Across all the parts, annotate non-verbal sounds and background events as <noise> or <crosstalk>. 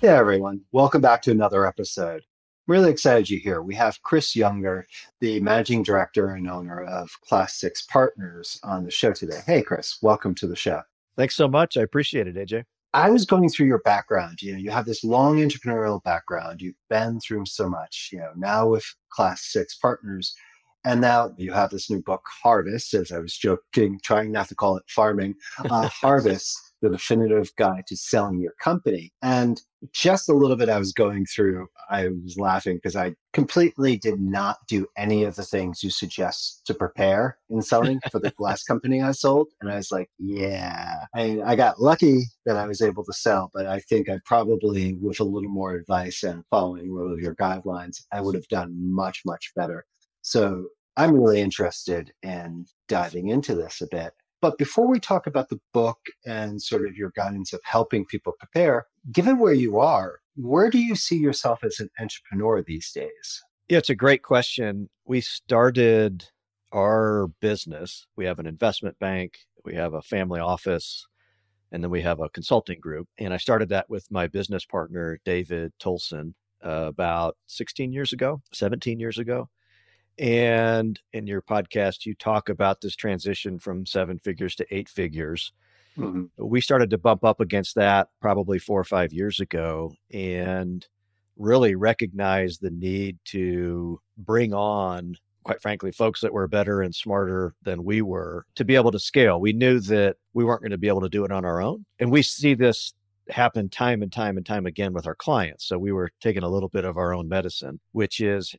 Hey everyone, welcome back to another episode. I'm really excited you're here. We have Chris Younger, the managing director and owner of Class Six Partners, on the show today. Hey Chris, welcome to the show. Thanks so much. I appreciate it, AJ. I was going through your background. You know, you have this long entrepreneurial background. You've been through so much. You know, now with Class Six Partners, and now you have this new book, Harvest. As I was joking, trying not to call it farming, uh, <laughs> Harvest the definitive guide to selling your company. And just a little bit I was going through, I was laughing because I completely did not do any of the things you suggest to prepare in selling for the <laughs> last company I sold. And I was like, yeah, I, I got lucky that I was able to sell, but I think I probably, with a little more advice and following one of your guidelines, I would have done much, much better. So I'm really interested in diving into this a bit. But before we talk about the book and sort of your guidance of helping people prepare, given where you are, where do you see yourself as an entrepreneur these days? Yeah, it's a great question. We started our business. We have an investment bank, we have a family office, and then we have a consulting group. And I started that with my business partner, David Tolson, uh, about 16 years ago, 17 years ago. And in your podcast, you talk about this transition from seven figures to eight figures. Mm-hmm. We started to bump up against that probably four or five years ago and really recognize the need to bring on, quite frankly, folks that were better and smarter than we were to be able to scale. We knew that we weren't going to be able to do it on our own. And we see this happen time and time and time again with our clients. So we were taking a little bit of our own medicine, which is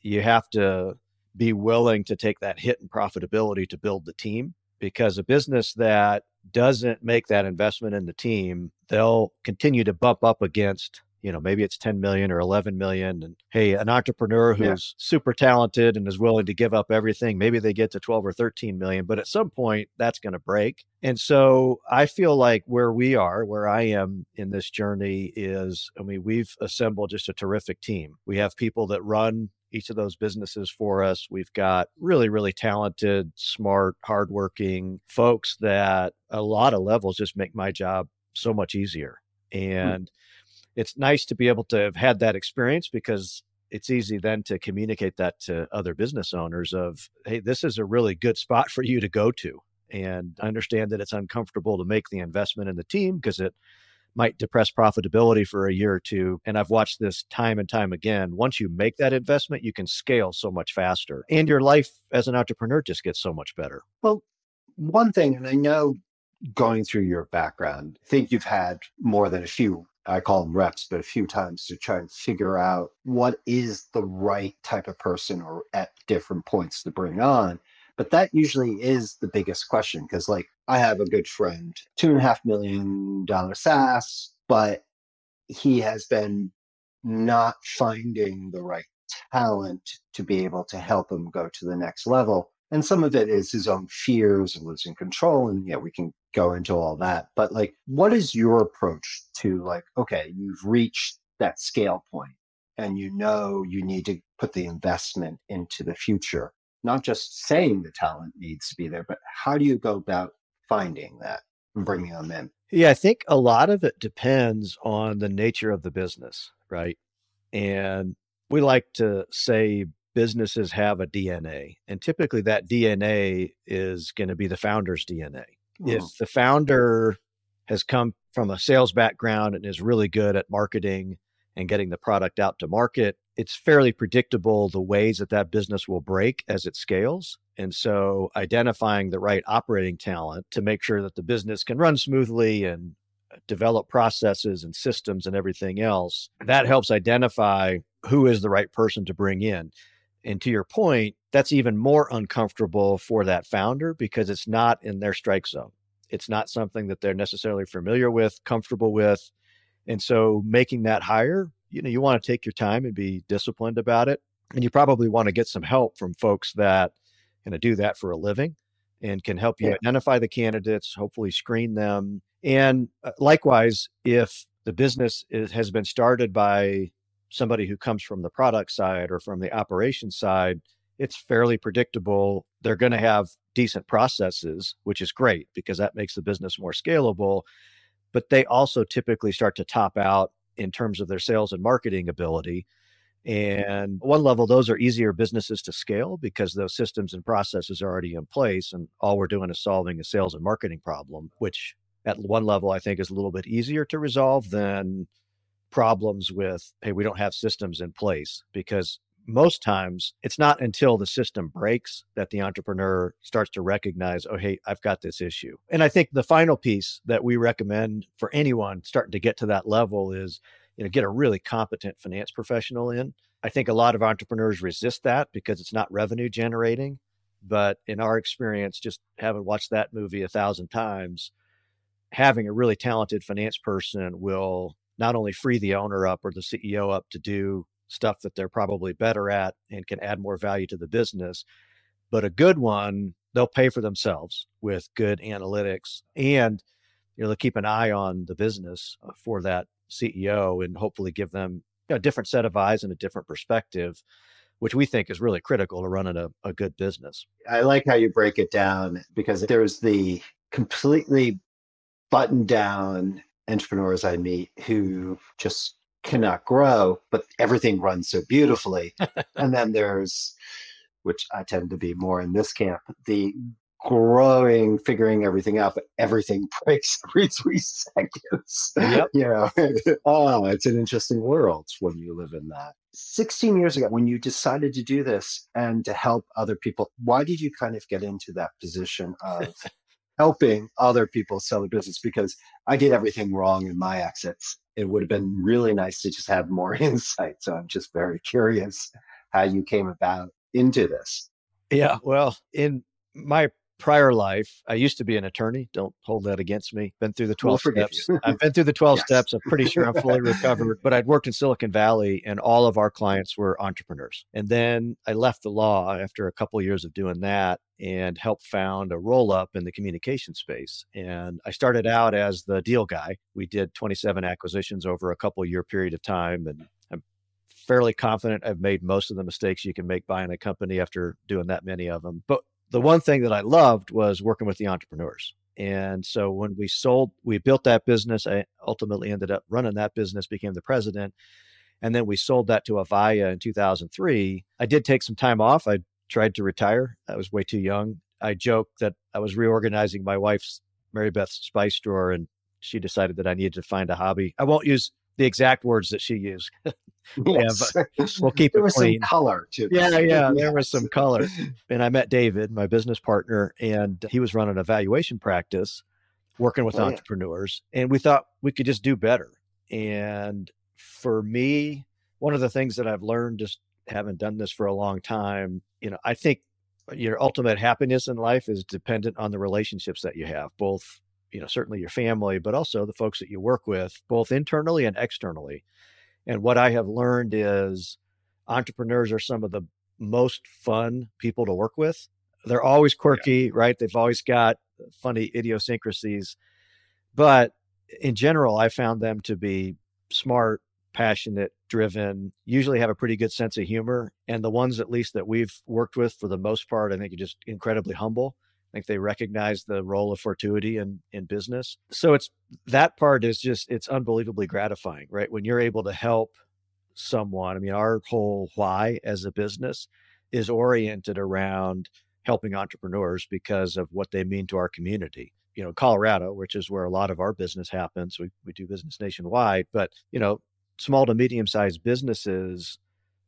you have to be willing to take that hit in profitability to build the team because a business that doesn't make that investment in the team they'll continue to bump up against you know maybe it's 10 million or 11 million and hey an entrepreneur who's yeah. super talented and is willing to give up everything maybe they get to 12 or 13 million but at some point that's going to break and so i feel like where we are where i am in this journey is i mean we've assembled just a terrific team we have people that run each of those businesses for us. We've got really, really talented, smart, hardworking folks that a lot of levels just make my job so much easier. Hmm. And mm-hmm. it's nice to be able to have had that experience because it's easy then to communicate that to other business owners of, hey, this is a really good spot for you to go to. And I understand that it's uncomfortable to make the investment in the team because it might depress profitability for a year or two. And I've watched this time and time again. Once you make that investment, you can scale so much faster. And your life as an entrepreneur just gets so much better. Well, one thing, and I know going through your background, I think you've had more than a few I call them reps, but a few times to try and figure out what is the right type of person or at different points to bring on. But that usually is the biggest question because, like, I have a good friend, two and a half million dollar SaaS, but he has been not finding the right talent to be able to help him go to the next level. And some of it is his own fears and losing control. And yeah, we can go into all that. But like, what is your approach to like, okay, you've reached that scale point and you know you need to put the investment into the future not just saying the talent needs to be there, but how do you go about finding that and bringing them in? Yeah, I think a lot of it depends on the nature of the business, right? And we like to say businesses have a DNA, and typically that DNA is going to be the founder's DNA. Mm. If the founder has come from a sales background and is really good at marketing and getting the product out to market, it's fairly predictable the ways that that business will break as it scales. And so identifying the right operating talent to make sure that the business can run smoothly and uh, develop processes and systems and everything else, that helps identify who is the right person to bring in. And to your point, that's even more uncomfortable for that founder because it's not in their strike zone. It's not something that they're necessarily familiar with, comfortable with. And so making that hire, you know, you want to take your time and be disciplined about it. And you probably want to get some help from folks that kind of do that for a living and can help you yeah. identify the candidates, hopefully screen them. And uh, likewise, if the business is, has been started by somebody who comes from the product side or from the operation side, it's fairly predictable. They're going to have decent processes, which is great because that makes the business more scalable. But they also typically start to top out in terms of their sales and marketing ability. And one level, those are easier businesses to scale because those systems and processes are already in place. And all we're doing is solving a sales and marketing problem, which at one level I think is a little bit easier to resolve than problems with, hey, we don't have systems in place because most times it's not until the system breaks that the entrepreneur starts to recognize, oh, hey, I've got this issue. And I think the final piece that we recommend for anyone starting to get to that level is you know get a really competent finance professional in i think a lot of entrepreneurs resist that because it's not revenue generating but in our experience just having watched that movie a thousand times having a really talented finance person will not only free the owner up or the ceo up to do stuff that they're probably better at and can add more value to the business but a good one they'll pay for themselves with good analytics and you know they'll keep an eye on the business uh, for that CEO and hopefully give them a different set of eyes and a different perspective, which we think is really critical to running a, a good business. I like how you break it down because there's the completely buttoned down entrepreneurs I meet who just cannot grow, but everything runs so beautifully. <laughs> and then there's, which I tend to be more in this camp, the growing, figuring everything out, but everything <laughs> breaks every three seconds. Yep. you know, <laughs> oh, it's an interesting world when you live in that. 16 years ago, when you decided to do this and to help other people, why did you kind of get into that position of helping other people sell their business? Because I did everything wrong in my exits. It would have been really nice to just have more <laughs> insight. So I'm just very curious how you came about into this. Yeah, well, in my prior life, I used to be an attorney. Don't hold that against me. Been through the 12 we'll steps. I've been through the <laughs> 12 yes. steps. I'm pretty sure I'm fully recovered. But I'd worked in Silicon Valley and all of our clients were entrepreneurs. And then I left the law after a couple of years of doing that and helped found a roll up in the communication space. And I started out as the deal guy. We did 27 acquisitions over a couple year period of time and I'm fairly confident I've made most of the mistakes you can make buying a company after doing that many of them. But the one thing that I loved was working with the entrepreneurs. And so when we sold, we built that business. I ultimately ended up running that business, became the president. And then we sold that to Avaya in 2003. I did take some time off. I tried to retire. I was way too young. I joked that I was reorganizing my wife's Mary Beth's spice drawer and she decided that I needed to find a hobby. I won't use the exact words that she used. <laughs> yes. yeah, we'll keep there it was clean. some color to Yeah, yeah, there was some color. <laughs> And I met David, my business partner, and he was running a valuation practice, working with oh, entrepreneurs, yeah. and we thought we could just do better. And for me, one of the things that I've learned just having done this for a long time, you know, I think your ultimate happiness in life is dependent on the relationships that you have, both you know certainly your family but also the folks that you work with both internally and externally. And what i have learned is entrepreneurs are some of the most fun people to work with. They're always quirky yeah. right? They've always got funny idiosyncrasies. But in general i found them to be smart passionate driven usually have a pretty good sense of humor and the ones at least that we've worked with for the most part i think are just incredibly humble I think they recognize the role of fortuity in in business. So it's that part is just it's unbelievably gratifying, right? When you're able to help someone. I mean, our whole why as a business is oriented around helping entrepreneurs because of what they mean to our community. You know, Colorado, which is where a lot of our business happens. We we do business nationwide, but you know, small to medium sized businesses,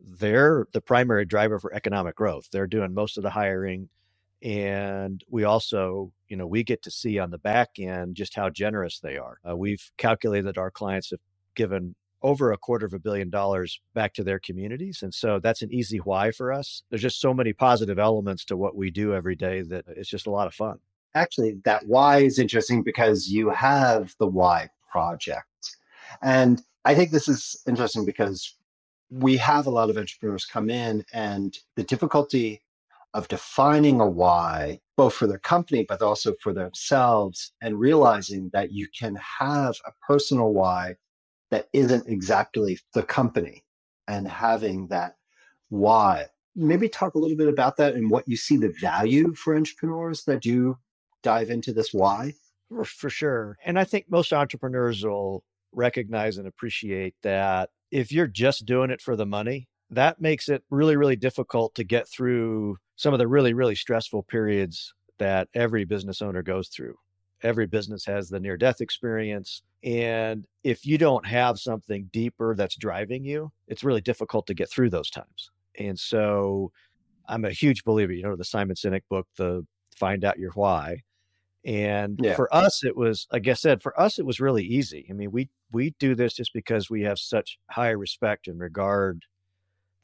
they're the primary driver for economic growth. They're doing most of the hiring and we also you know we get to see on the back end just how generous they are uh, we've calculated that our clients have given over a quarter of a billion dollars back to their communities and so that's an easy why for us there's just so many positive elements to what we do every day that it's just a lot of fun actually, that why is interesting because you have the why project. And I think this is interesting because we have a lot of entrepreneurs come in and the difficulty of defining a why, both for their company, but also for themselves, and realizing that you can have a personal why that isn't exactly the company and having that why. Maybe talk a little bit about that and what you see the value for entrepreneurs that do dive into this why. For, sure. And I think most entrepreneurs will recognize and appreciate that if you're just doing it for the money, that makes it really, really difficult to get through some of the really, really stressful periods that every business owner goes through. Every business has the near death experience. And if you don't have something deeper that's driving you, it's really difficult to get through those times. And so I'm a huge believer, you know, the Simon Sinek book, the Find Out Your Why. And yeah. for us, it was, like I said, for us, it was really easy. I mean, we we do this just because we have such high respect and regard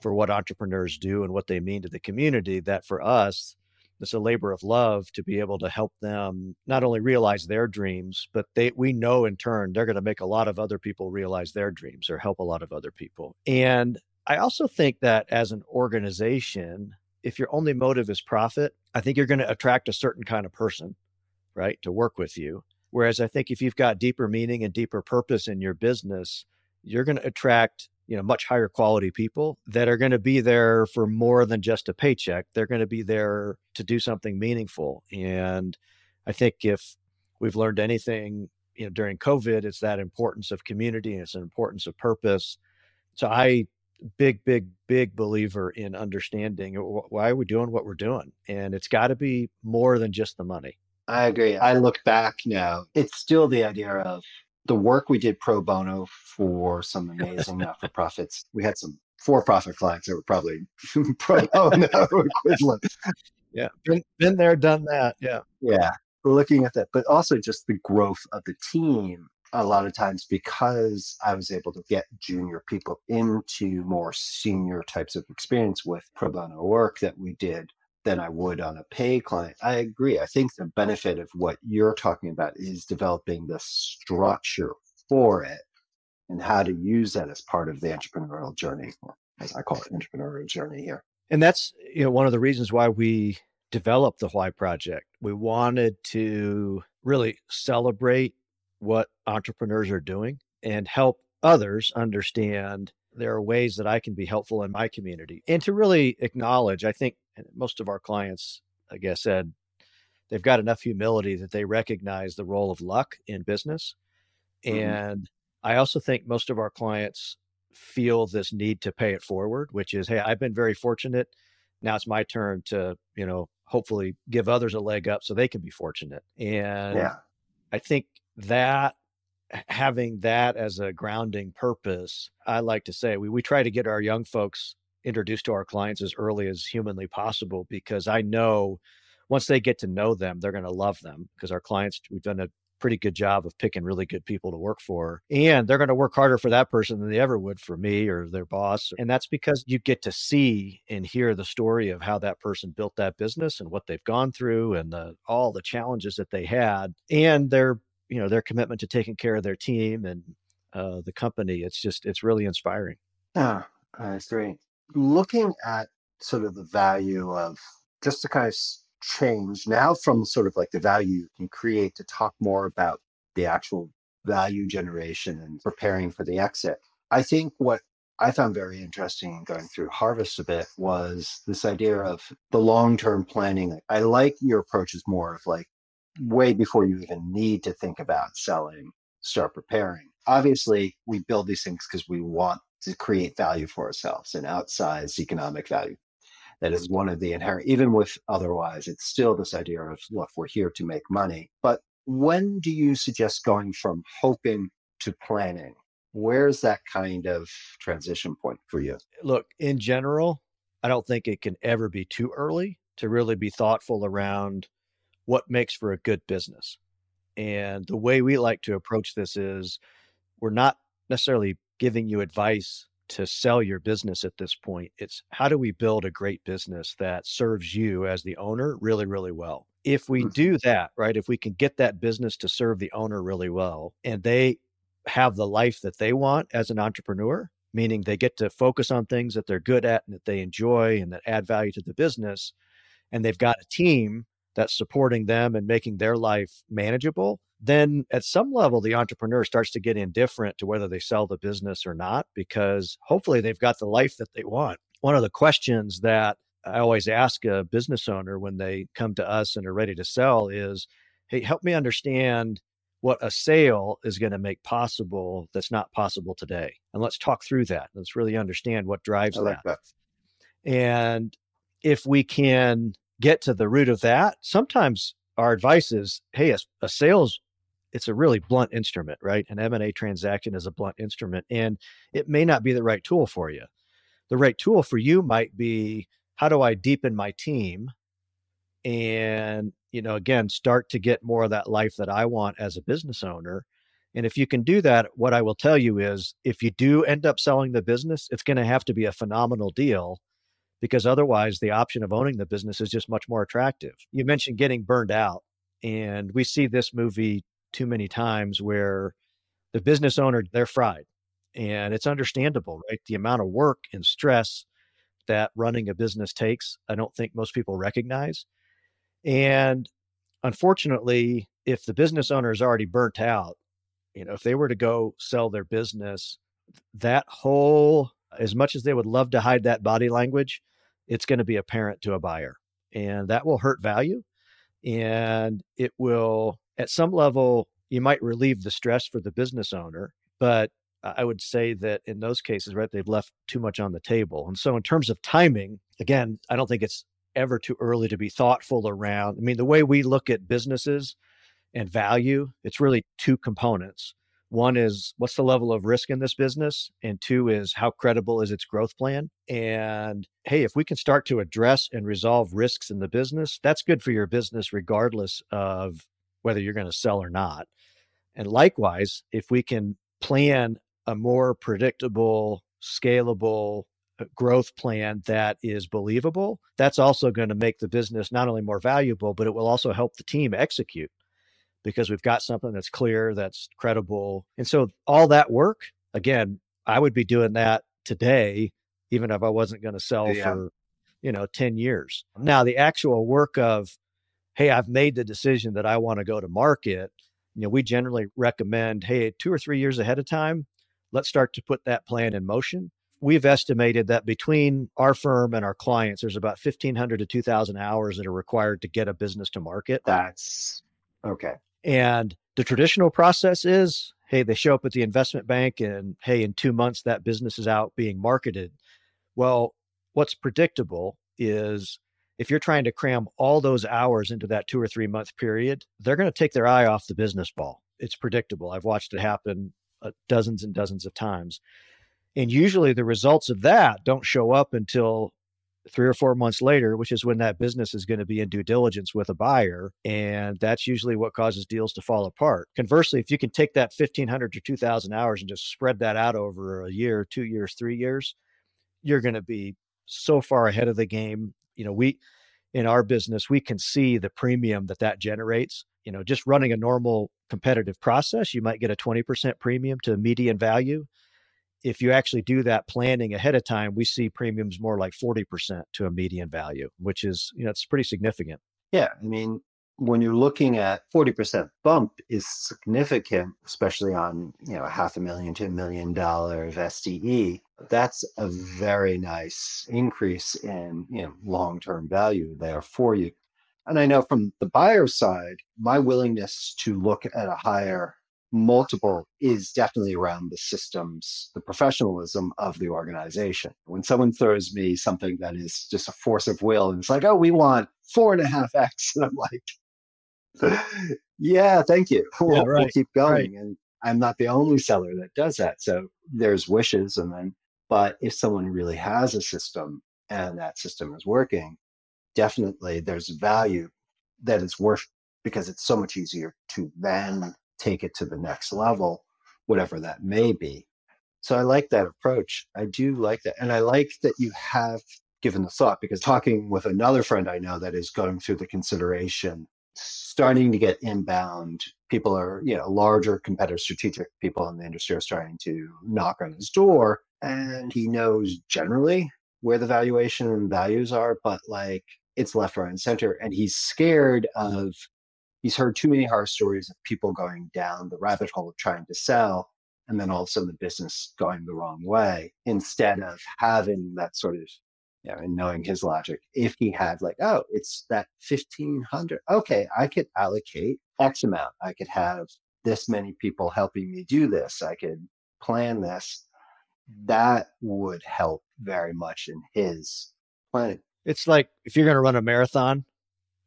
for what entrepreneurs do and what they mean to the community that for us it's a labor of love to be able to help them not only realize their dreams but they we know in turn they're going to make a lot of other people realize their dreams or help a lot of other people and i also think that as an organization if your only motive is profit i think you're going to attract a certain kind of person right to work with you. Whereas i think if you've got deeper meaning and deeper purpose in your business you're going to attract you know much higher quality people that are going to be there for more than just a paycheck. They're going to be there to do something meaningful. And i think if we've learned anything you know during covid it's that importance of community and it's an importance of purpose. So i big big big believer in understanding why are we doing what we're doing? And it's got to be more than just the money i agree i look back now it's still the idea of the work we did pro bono for some amazing <laughs> not for profits. We had some for profit clients that were probably <laughs> pro bono equivalent. Yeah, been, been there, done that. Yeah. Yeah. Looking at that, but also just the growth of the team a lot of times because I was able to get junior people into more senior types of experience with pro bono work that we did than I would on a pay client. I agree. I think the benefit of what you're talking about is developing the structure for it and how to use that as part of the entrepreneurial journey, as I call it, entrepreneurial journey here. And that's you know one of the reasons why we developed the Why Project. We wanted to really celebrate what entrepreneurs are doing and help others understand there are ways that I can be helpful in my community and to really acknowledge, I think most of our clients, like I said, they've got enough humility that they recognize the role of luck in business. Mm-hmm. And I also think most of our clients feel this need to pay it forward, which is, hey, I've been very fortunate. Now it's my turn to, you know, hopefully give others a leg up so they can be fortunate. And yeah. I think that having that as a grounding purpose, I like to say we, we try to get our young folks introduced to our clients as early as humanly possible because I know once they get to know them, they're going to love them because our clients, we've done a pretty good job of picking really good people to work for. And they're going to work harder for that person than they ever would for me or their boss. And that's because you get to see and hear the story of how that person built that business and what they've gone through and the, all the challenges that they had and their you know their commitment to taking care of their team and uh, the company. It's just it's really inspiring. Ah, that's great. Looking at sort of the value of just to kind of change now from sort of like the value you can create to talk more about the actual value generation and preparing for the exit. I think what I found very interesting in going through Harvest a bit was this idea of the long term planning. I like your approach is more of like way before you even need to think about selling, start preparing. Obviously, we build these things because we want to create value for ourselves and outsize economic value. That is one of the inherent, even with otherwise, it's still this idea of, look, we're here to make money. But when do you suggest going from hoping to planning? Where's that kind of transition point for you? Look, in general, I don't think it can ever be too early to really be thoughtful around what makes for a good business. And the way we like to approach this is we're not necessarily giving you advice to sell your business at this point. It's how do we build a great business that serves you as the owner really, really well? if we Mm-hmm. do that, right, if we can get that business to serve the owner really well and they have the life that they want as an entrepreneur, meaning they get to focus on things that they're good at and that they enjoy and that add value to the business, and they've got a team that's supporting them and making their life manageable, then at some level, the entrepreneur starts to get indifferent to whether they sell the business or not, because hopefully they've got the life that they want. One of the questions that I always ask a business owner when they come to us and are ready to sell is, Hey, help me understand what a sale is going to make possible that's not possible today. And let's talk through that. Let's really understand what drives like that. that. And if we can get to the root of that, sometimes our advice is, hey, a, a sales it's a really blunt instrument, right? An M&A transaction is a blunt instrument and it may not be the right tool for you. The right tool for you might be how do I deepen my team and, you know, again, start to get more of that life that I want as a business owner. And if you can do that, what I will tell you is if you do end up selling the business, it's going to have to be a phenomenal deal because otherwise the option of owning the business is just much more attractive. You mentioned getting burned out, and we see this movie too many times where the business owner they're fried. And it's understandable, right? The amount of work and stress that running a business takes, I don't think most people recognize. And unfortunately, if the business owner is already burnt out, you know, if they were to go sell their business, that whole, as much as they would love to hide that body language, it's going to be apparent to a buyer. And that will hurt value. And it will, at some level, you might relieve the stress for the business owner. But I would say that in those cases, right, they've left too much on the table. And so, in terms of timing, again, I don't think it's ever too early to be thoughtful around. I mean, the way we look at businesses and value, it's really two components. One is what's the level of risk in this business? And two is how credible is its growth plan? And hey, if we can start to address and resolve risks in the business, that's good for your business, regardless of whether you're going to sell or not. And likewise, if we can plan a more predictable, scalable uh, growth plan that is believable, that's also going to make the business not only more valuable, but it will also help the team execute because we've got something that's clear, that's credible. And so all that work, again, I would be doing that today, even if I wasn't going to sell Yeah. for, you know, 10 years. Now, the actual work of, hey, I've made the decision that I want to go to market, you know, we generally recommend, hey, two or three years ahead of time, let's start to put that plan in motion. We've estimated that between our firm and our clients, there's about 1,500 to 2,000 hours that are required to get a business to market. That's okay. And the traditional process is hey, they show up at the investment bank and hey, in two months, that business is out being marketed. Well, what's predictable is if you're trying to cram all those hours into that two or three month period, they're going to take their eye off the business ball. It's predictable. I've watched it happen uh, dozens and dozens of times. And usually the results of that don't show up until three or four months later, which is when that business is going to be in due diligence with a buyer. And that's usually what causes deals to fall apart. Conversely, if you can take that 1500 to 2000 hours and just spread that out over a year, two years, three years, you're going to be so far ahead of the game. You know, we, in our business, we can see the premium that that generates. You know, just running a normal competitive process, you might get a 20% premium to median value if you actually do that planning ahead of time, we see premiums more like 40% to a median value, which is, you know, it's pretty significant. Yeah. I mean, when you're looking at 40% bump is significant, especially on, you know, a half a million to a million dollar SDE. That's a very nice increase in, you know, long-term value there for you. And I know from the buyer side, my willingness to look at a higher multiple is definitely around the systems, the professionalism of the organization. When someone throws me something that is just a force of will and it's like, oh, we want four and a half X, <laughs> and I'm like, yeah, thank you. <laughs> We'll, Yeah, we'll keep going. right. And I'm not the only seller that does that. So there's wishes. And then, but if someone really has a system and that system is working, definitely there's value that is worth because it's so much easier to then take it to the next level, whatever that may be. So I like that approach. I do like that. And I like that you have given the thought because talking with another friend I know that is going through the consideration starting to get inbound. People are, you know, larger competitive strategic people in the industry are starting to knock on his door. And he knows generally where the valuation and values are, but like it's left, right, and center. And he's scared of, he's heard too many horror stories of people going down the rabbit hole of trying to sell and then all of a sudden the business going the wrong way instead of having that sort of you know, and knowing his logic, if he had like, oh, it's that 1500, okay, I could allocate X amount. I could have this many people helping me do this. I could plan this. That would help very much in his planning. It's like if you're going to run a marathon,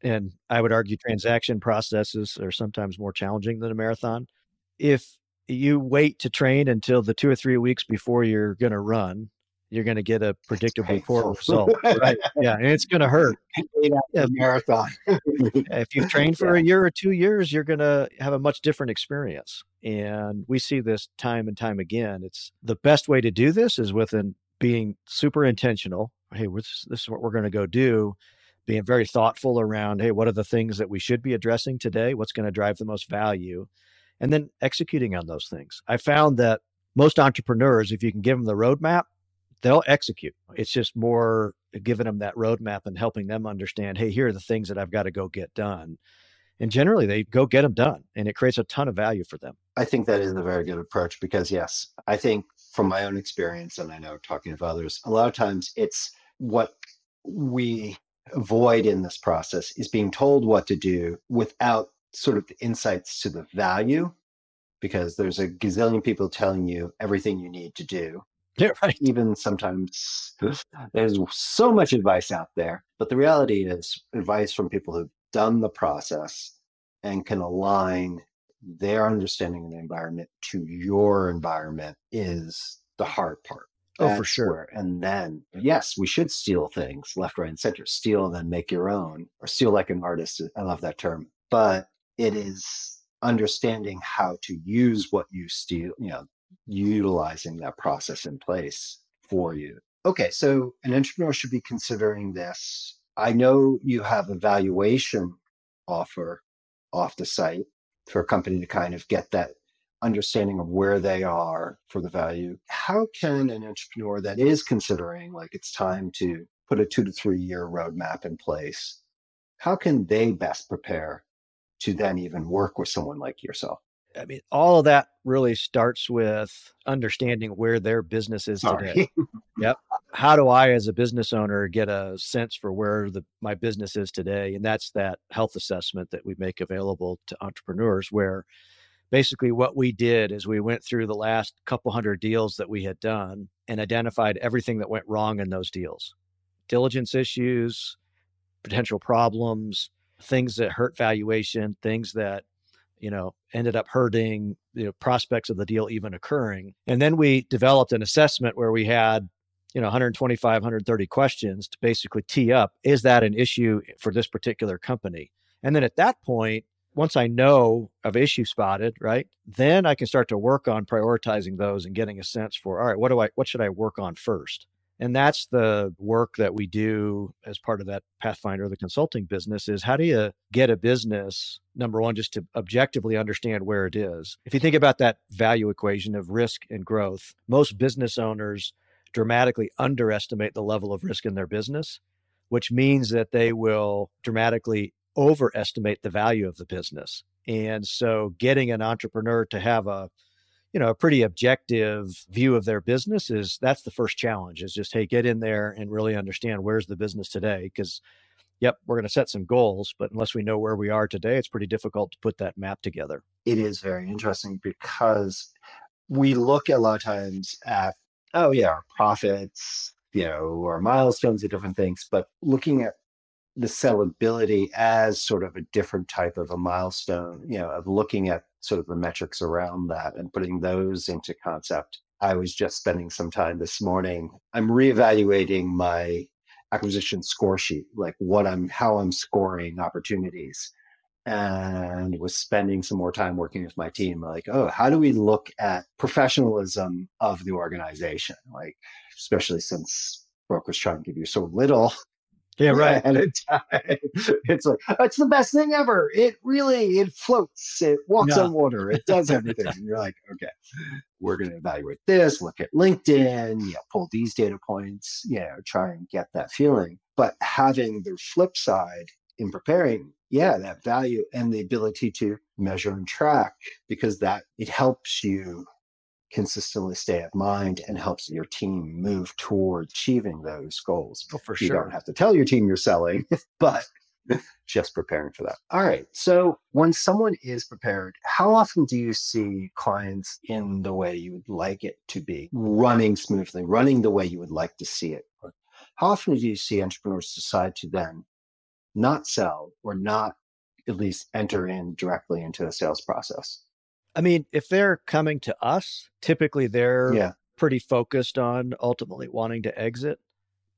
and I would argue transaction processes are sometimes more challenging than a marathon. If you wait to train until the two or three weeks before you're going to run, you're going to get a predictable poor <laughs> result. Right? Yeah, and it's going to hurt. Yeah. marathon. <laughs> if you've <laughs> trained for a year or two years, you're going to have a much different experience. And we see this time and time again. It's the best way to do this is within being super intentional. Hey, this, this is what we're going to go do. Being very thoughtful around, hey, what are the things that we should be addressing today? What's going to drive the most value? And then executing on those things. I found that most entrepreneurs, if you can give them the roadmap, they'll execute. It's just more giving them that roadmap and helping them understand, hey, here are the things that I've got to go get done. And generally, they go get them done, and it creates a ton of value for them. I think that is a very good approach because, yes, I think from my own experience, and I know talking with others, a lot of times it's what we avoid in this process is being told what to do without sort of the insights to the value because there's a gazillion people telling you everything you need to do <laughs> Yeah, right. Even sometimes there's so much advice out there, but the reality is advice from people who've done the process and can align their understanding of the environment to your environment is the hard part. Oh, for sure. Where, and then, yes, we should steal things left, right, and center. Steal and then make your own, or steal like an artist. I love that term. But it is understanding how to use what you steal, you know, utilizing that process in place for you. Okay, so an entrepreneur should be considering this. I know you have a valuation offer off the site for a company to kind of get that understanding of where they are for the value. How can an entrepreneur that is considering like it's time to put a two to three year roadmap in place, how can they best prepare to then even work with someone like yourself? I mean, all of that really starts with understanding where their business is Sorry. today. <laughs> yep. How do I, as a business owner, get a sense for where the my business is today? And that's that health assessment that we make available to entrepreneurs, where basically what we did is we went through the last couple hundred deals that we had done and identified everything that went wrong in those deals, diligence issues, potential problems, things that hurt valuation, things that you know, ended up hurting the prospects of the deal even occurring. And then we developed an assessment where we had, you know, 125, 130 questions to basically tee up is that an issue for this particular company? And then at that point, once I know of issue spotted, right, then I can start to work on prioritizing those and getting a sense for, all right, what do I, what should I work on first? and that's the work that we do as part of that pathfinder the consulting business is how do you get a business number one just to objectively understand where it is if you think about that value equation of risk and growth most business owners dramatically underestimate the level of risk in their business which means that they will dramatically overestimate the value of the business. And so getting an entrepreneur to have a you know a pretty objective view of their business is that's the first challenge is just hey get in there and really understand where's the business today because yep we're going to set some goals but unless we know where we are today it's pretty difficult to put that map together. It is very interesting because we look a lot of times at oh yeah our profits you know our milestones and different things but looking at the sellability as sort of a different type of a milestone you know of looking at sort of the metrics around that and putting those into concept. I was just spending some time this morning. I'm reevaluating my acquisition score sheet, like what I'm, how I'm scoring opportunities, and was spending some more time working with my team. Like, oh, how do we look at professionalism of the organization? Like, especially since brokers try and give you so little Yeah, <laughs> right. At a time. It's like it's the best thing ever. It really it floats. It walks Yeah. on water. It does <laughs> everything. and you're like, okay, we're going to evaluate this. Look at LinkedIn. Yeah, pull these data points. Yeah, try and get that feeling. But having the flip side in preparing, yeah, that value and the ability to measure and track because that it helps you consistently stay at mind and helps your team move toward achieving those goals. Oh, for You don't have to tell your team you're selling, <laughs> but <laughs> just preparing for that. All right. So when someone is prepared, how often do you see clients in the way you would like it to be, running smoothly, running the way you would like to see it? How often do you see entrepreneurs decide to then not sell or not at least enter in directly into the sales process? I mean, if they're coming to us, typically they're Yeah. pretty focused on ultimately wanting to exit.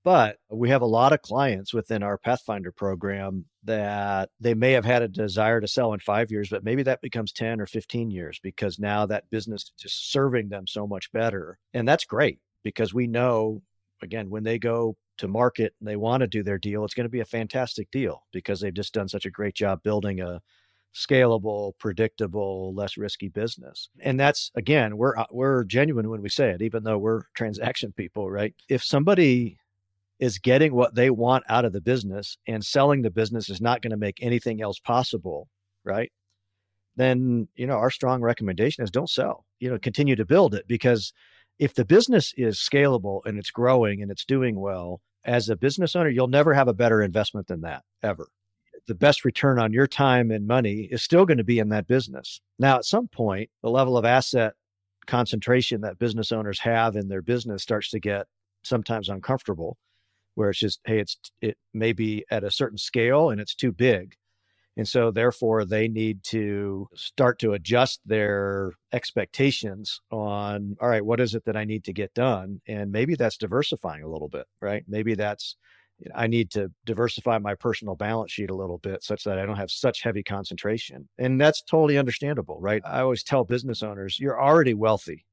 But we have a lot of clients within our Pathfinder program that they may have had a desire to sell in five years, but maybe that becomes 10 or 15 years because now that business is just serving them so much better. And that's great because we know, again, when they go to market and they want to do their deal, it's going to be a fantastic deal because they've just done such a great job building a scalable, predictable, less risky business. And that's again, we're uh, we're genuine when we say it, even though we're <laughs> transaction people, right? If somebody is getting what they want out of the business and selling the business is not going to make anything else possible, right? Then, you know, our strong recommendation is don't sell. You know, continue to build it because if the business is scalable and it's growing and it's doing well, as a business owner, you'll never have a better investment than that ever the best return on your time and money is still going to be in that business. Now, at some point, the level of asset concentration that business owners have in their business starts to get sometimes uncomfortable, where it's just, hey, it's it may be at a certain scale and it's too big. And so therefore they need to start to adjust their expectations on, all right, what is it that I need to get done? And maybe that's diversifying a little bit, right? Maybe that's I need to diversify my personal balance sheet a little bit such that I don't have such heavy concentration. And that's totally understandable, right? I always tell business owners, you're already wealthy,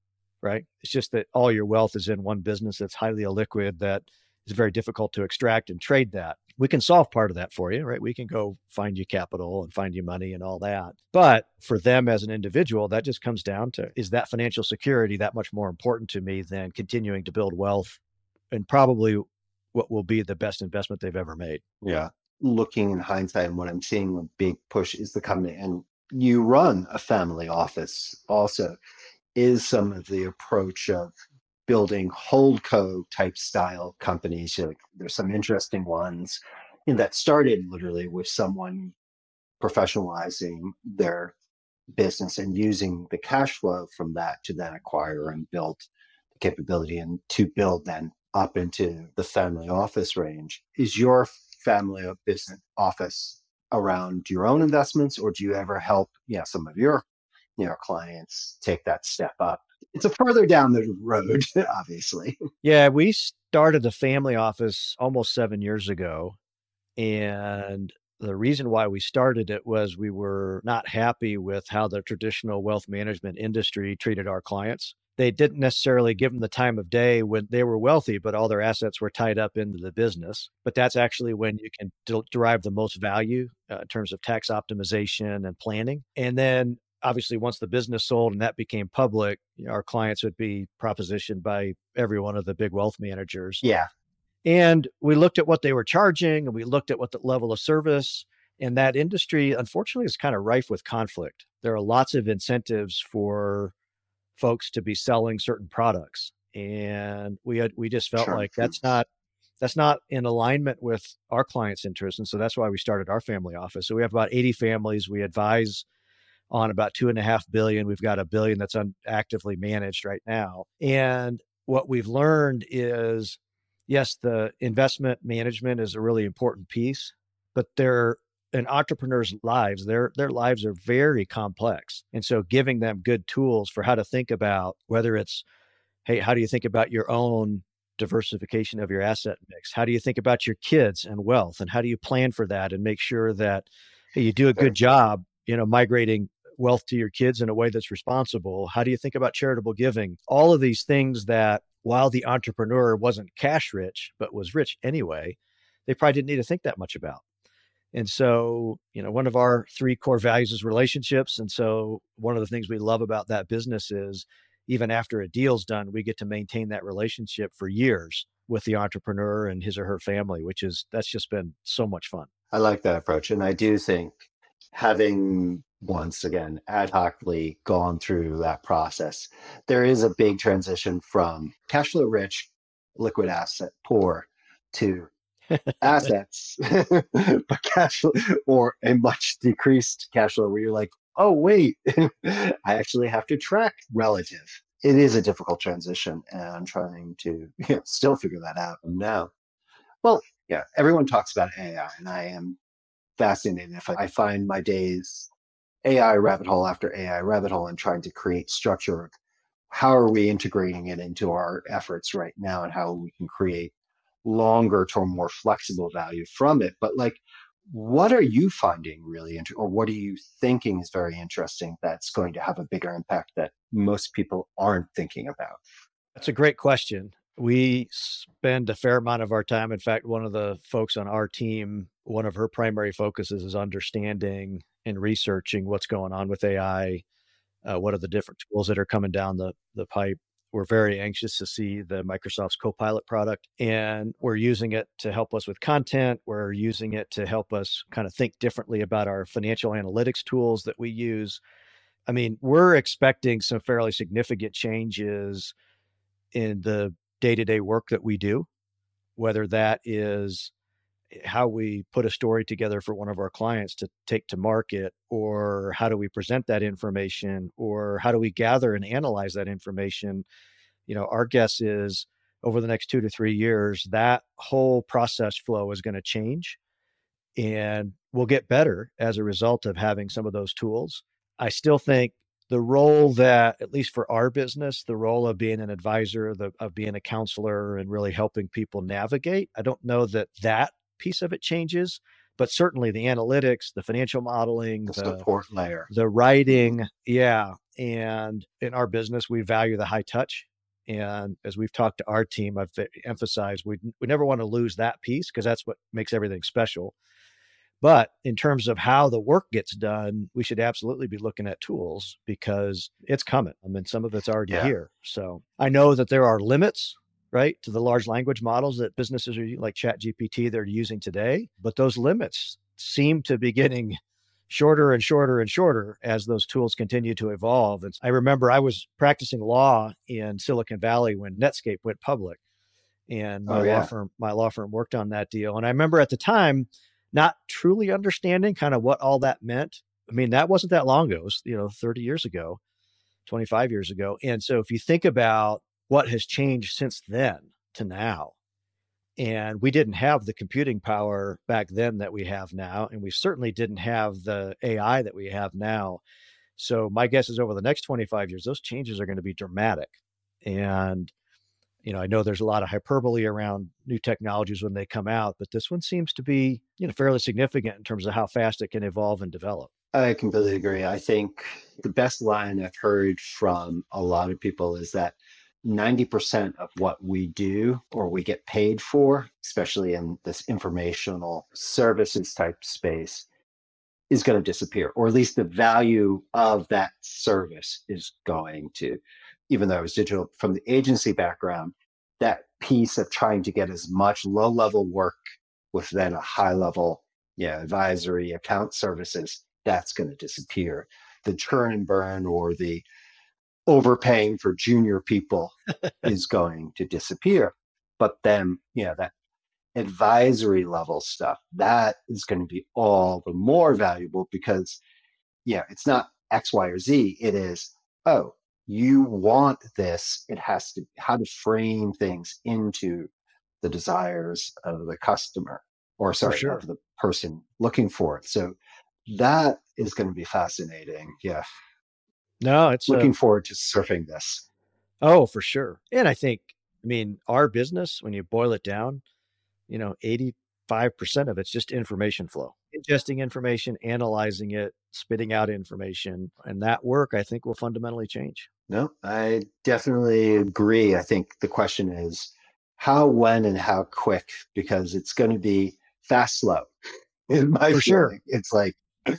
right? It's just that all your wealth is in one business that's highly illiquid, that is very difficult to extract and trade that. We can solve part of that for you, right? We can go find you capital and find you money and all that. But for them as an individual, that just comes down to is that financial security that much more important to me than continuing to build wealth and probably what will be the best investment they've ever made. Yeah. Looking in hindsight, and what I'm seeing a big push is the company, and you run a family office also, is some of the approach of building holdco type style companies. Like, there's some interesting ones that started literally with someone professionalizing their business and using the cash flow from that to then acquire and build the capability and to build then up into the family office range. Is your family business mm. office around your own investments, or do you ever help, yeah, some of your you know clients take that step up? It's a further down the road, <laughs> obviously. Yeah, we started the family office almost seven years ago. And the reason why we started it was we were not happy with how the traditional wealth management industry treated our clients they didn't necessarily give them the time of day when they were wealthy, but all their assets were tied up into the business. But that's actually when you can de- derive the most value uh, in terms of tax optimization and planning. And then obviously once the business sold and that became public, you know, our clients would be propositioned by every one of the big wealth managers. Yeah. And we looked at what they were charging and we looked at what the level of service and that industry unfortunately is kind of rife with conflict. There are lots of incentives for folks to be selling certain products and we had we just felt Sure. like that's not that's not in alignment with our clients interests and so that's why we started our family office. So we have about 80 families. We advise on about two and a half billion. We've got a billion that's un- actively managed right now and what we've learned is yes the investment management is a really important piece but there in entrepreneurs' lives, their their lives are very complex. And so giving them good tools for how to think about whether it's, hey, how do you think about your own diversification of your asset mix? How do you think about your kids and wealth? And how do you plan for that and make sure that hey, you do a good job, you know, migrating wealth to your kids in a way that's responsible? How do you think about charitable giving? All of these things that while the entrepreneur wasn't cash rich, but was rich anyway, they probably didn't need to think that much about. And so, you know, one of our three core values is relationships. And so, one of the things we love about that business is even after a deal's done, we get to maintain that relationship for years with the entrepreneur and his or her family, which is that's just been so much fun. I like that approach. And I do think having once again ad hocly gone through that process, there is a big transition from cash flow rich, liquid asset poor to assets, <laughs> but cash flow or a much decreased cash flow where you're like, oh, wait, <laughs> I actually have to track relative. It is a difficult transition and I'm trying to you know, still figure that out now. Well, yeah, everyone talks about AI and I am fascinated if I find my days AI rabbit hole after AI rabbit hole and trying to create structure. How are we integrating it into our efforts right now and how we can create longer term, more flexible value from it? But like, what are you finding really interesting or what are you thinking is very interesting that's going to have a bigger impact that most people aren't thinking about? That's a great question. We spend a fair amount of our time. In fact, one of the folks on our team, one of her primary focuses is understanding and researching what's going on with AI. Uh, what are the different tools that are coming down the, the pipe? We're very anxious to see the Microsoft's Copilot product, and we're using it to help us with content. We're using it to help us kind of think differently about our financial analytics tools that we use. I mean, we're expecting some fairly significant changes in the day to day work that we do, whether that is how we put a story together for one of our clients to take to market or how do we present that information or how do we gather and analyze that information? You know our guess is over the next 2 to 3 years that whole process flow is going to change and we'll get better as a result of having some of those tools. I still think the role that at least for our business the role of being an advisor the, of being a counselor and really helping people navigate i don't know that that piece of it changes, but certainly the analytics, the financial modeling, the, the support layer, the writing, mm-hmm. yeah. And in our business, we value the high touch. And as we've talked to our team, I've emphasized we we never want to lose that piece because that's what makes everything special. But in terms of how the work gets done, we should absolutely be looking at tools because it's coming. I mean, some of it's already yeah. here. So I know that there are limits right to the large language models that businesses are like chat gpt they're using today but those limits seem to be getting shorter and shorter and shorter as those tools continue to evolve and i remember i was practicing law in silicon valley when netscape went public and my oh, yeah. law firm my law firm worked on that deal and i remember at the time not truly understanding kind of what all that meant i mean that wasn't that long ago it was you know 30 years ago 25 years ago and so if you think about what has changed since then to now. And we didn't have the computing power back then that we have now. And we certainly didn't have the AI that we have now. So my guess is over the next 25 years, those changes are going to be dramatic. And, you know, I know there's a lot of hyperbole around new technologies when they come out, but this one seems to be, you know, fairly significant in terms of how fast it can evolve and develop. I completely agree. I think the best line I've heard from a lot of people is that 90% of what we do or we get paid for, especially in this informational services type space, is going to disappear, or at least the value of that service is going to, even though it was digital from the agency background, that piece of trying to get as much low level work with then a high level yeah, advisory account services, that's going to disappear. The churn and burn or the overpaying for junior people <laughs> is going to disappear. But then, yeah, that advisory level stuff, that is going to be all the more valuable because, yeah, it's not X, Y, or Z. It is, oh, you want this. It has to, how to frame things into the desires of the customer or sorry, sure. of the person looking for it. So that is going to be fascinating. Yeah. No, it's looking uh, forward to surfing this. Oh, for sure. And I think, I mean, our business, when you boil it down, you know, 85% of it's just information flow, ingesting information, analyzing it, spitting out information. And that work, I think, will fundamentally change. No, I definitely agree. I think the question is how, when, and how quick, because it's going to be fast, slow. <laughs> In my For sure. It's like, <laughs>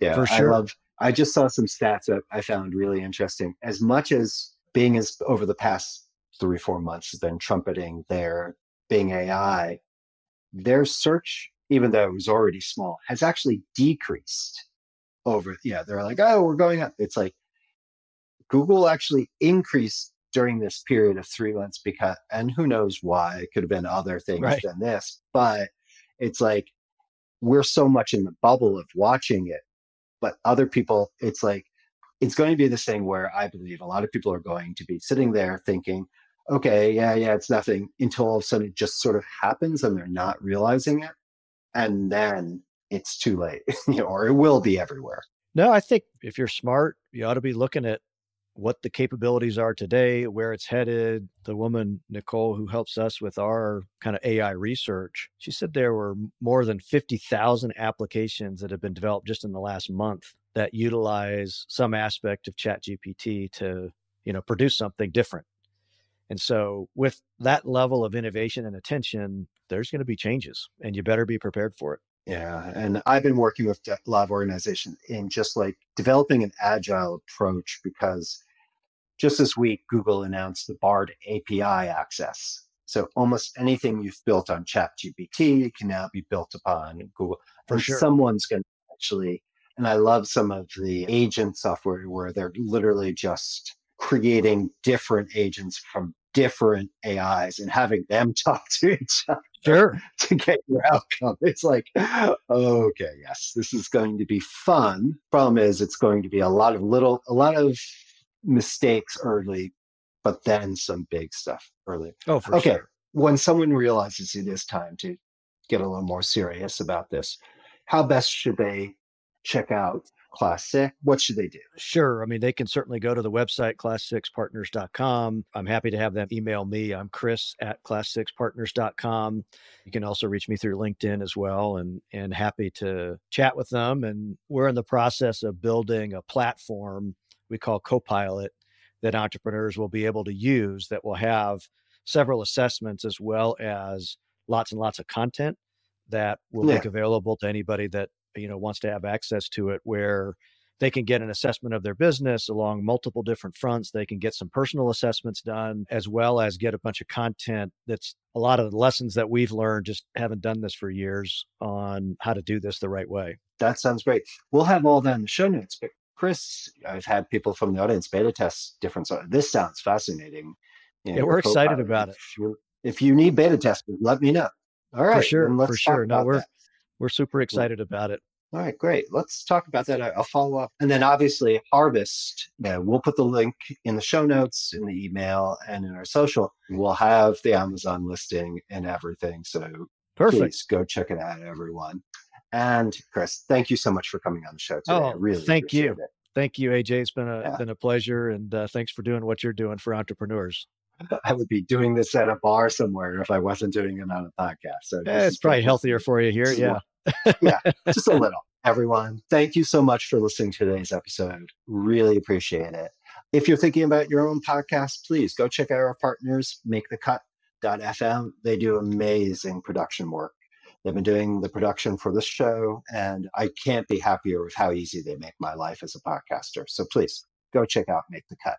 yeah, For sure. I love, I just saw some stats that I found really interesting. As much as Bing has over the past three, four months has been trumpeting their Bing AI, their search, even though it was already small, has actually decreased over. Yeah, they're like, oh, we're going up. It's like Google actually increased during this period of three months because, and who knows why? It could have been other things Right. than this, but it's like we're so much in the bubble of watching it, but other people, it's like it's going to be this thing where I believe a lot of people are going to be sitting there thinking, okay, yeah, yeah, it's nothing until all of a sudden it just sort of happens and they're not realizing it. And then it's too late, <laughs> or it will be everywhere. No, I think if you're smart, you ought to be looking at what the capabilities are today, where it's headed. The woman, Nicole, who helps us with our kind of AI research, she said there were more than 50,000 applications that have been developed just in the last month that utilize some aspect of ChatGPT to, you know, produce something different. And so with that level of innovation and attention, there's going to be changes and you better be prepared for it. Yeah. And I've been working with a lot of organizations in just like developing an agile approach because just this week, Google announced the BARD API access. So almost anything you've built on ChatGPT can now be built upon Google. For and sure. someone's going to actually, and I love some of the agent software where they're literally just creating different agents from different AIs and having them <laughs> talk to each other Sure. <laughs> to get your outcome. It's like, okay, yes, this is going to be fun. Problem is, it's going to be a lot of little, a lot of mistakes early, but then some big stuff early. Oh, for Okay. sure. When someone realizes it is time to get a little more serious about this, how best should they check out Class Six? What should they do? Sure. I mean, they can certainly go to the website, class6partners.com. I'm happy to have them email me. I'm Chris at class6partners.com. You can also reach me through LinkedIn as well and, and happy to chat with them. And we're in the process of building a platform we call Copilot that entrepreneurs will be able to use that will have several assessments as well as lots and lots of content that will Yeah. make available to anybody that you know wants to have access to it where they can get an assessment of their business along multiple different fronts they can get some personal assessments done as well as get a bunch of content that's a lot of the lessons that we've learned just haven't done this for years on how to do this the right way That sounds great. We'll have all that in the show notes. But Chris, I've had people from the audience beta test different. So this sounds fascinating. You know, Yeah, we're excited about it. If you if you need beta testers, let me know. All right, sure, let's for sure. No, we're- that. We're super excited about it All right, great. Let's talk about that. I'll follow up. And then obviously Harvest, yeah, we'll put the link in the show notes, in the email, and in our social. We'll have the Amazon listing and everything. So perfect please go check it out, everyone. And Chris, thank you so much for coming on the show today. Oh, really thank you. appreciate thank you aj it's been a Yeah. been a pleasure and uh, thanks for doing what you're doing for entrepreneurs it. <laughs> I would be doing this at a bar somewhere if I wasn't doing it on a podcast. So this eh, it's probably healthier for you here yeah yeah, just a little. Everyone, thank you so much for listening to today's episode. Really appreciate it. If you're thinking about your own podcast, please go check out our partners, Make the makethecut.fm. They do amazing production work. They've been doing the production for this show, and I can't be happier with how easy they make my life as a podcaster. So please go check out Make the Cut.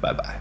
Bye bye.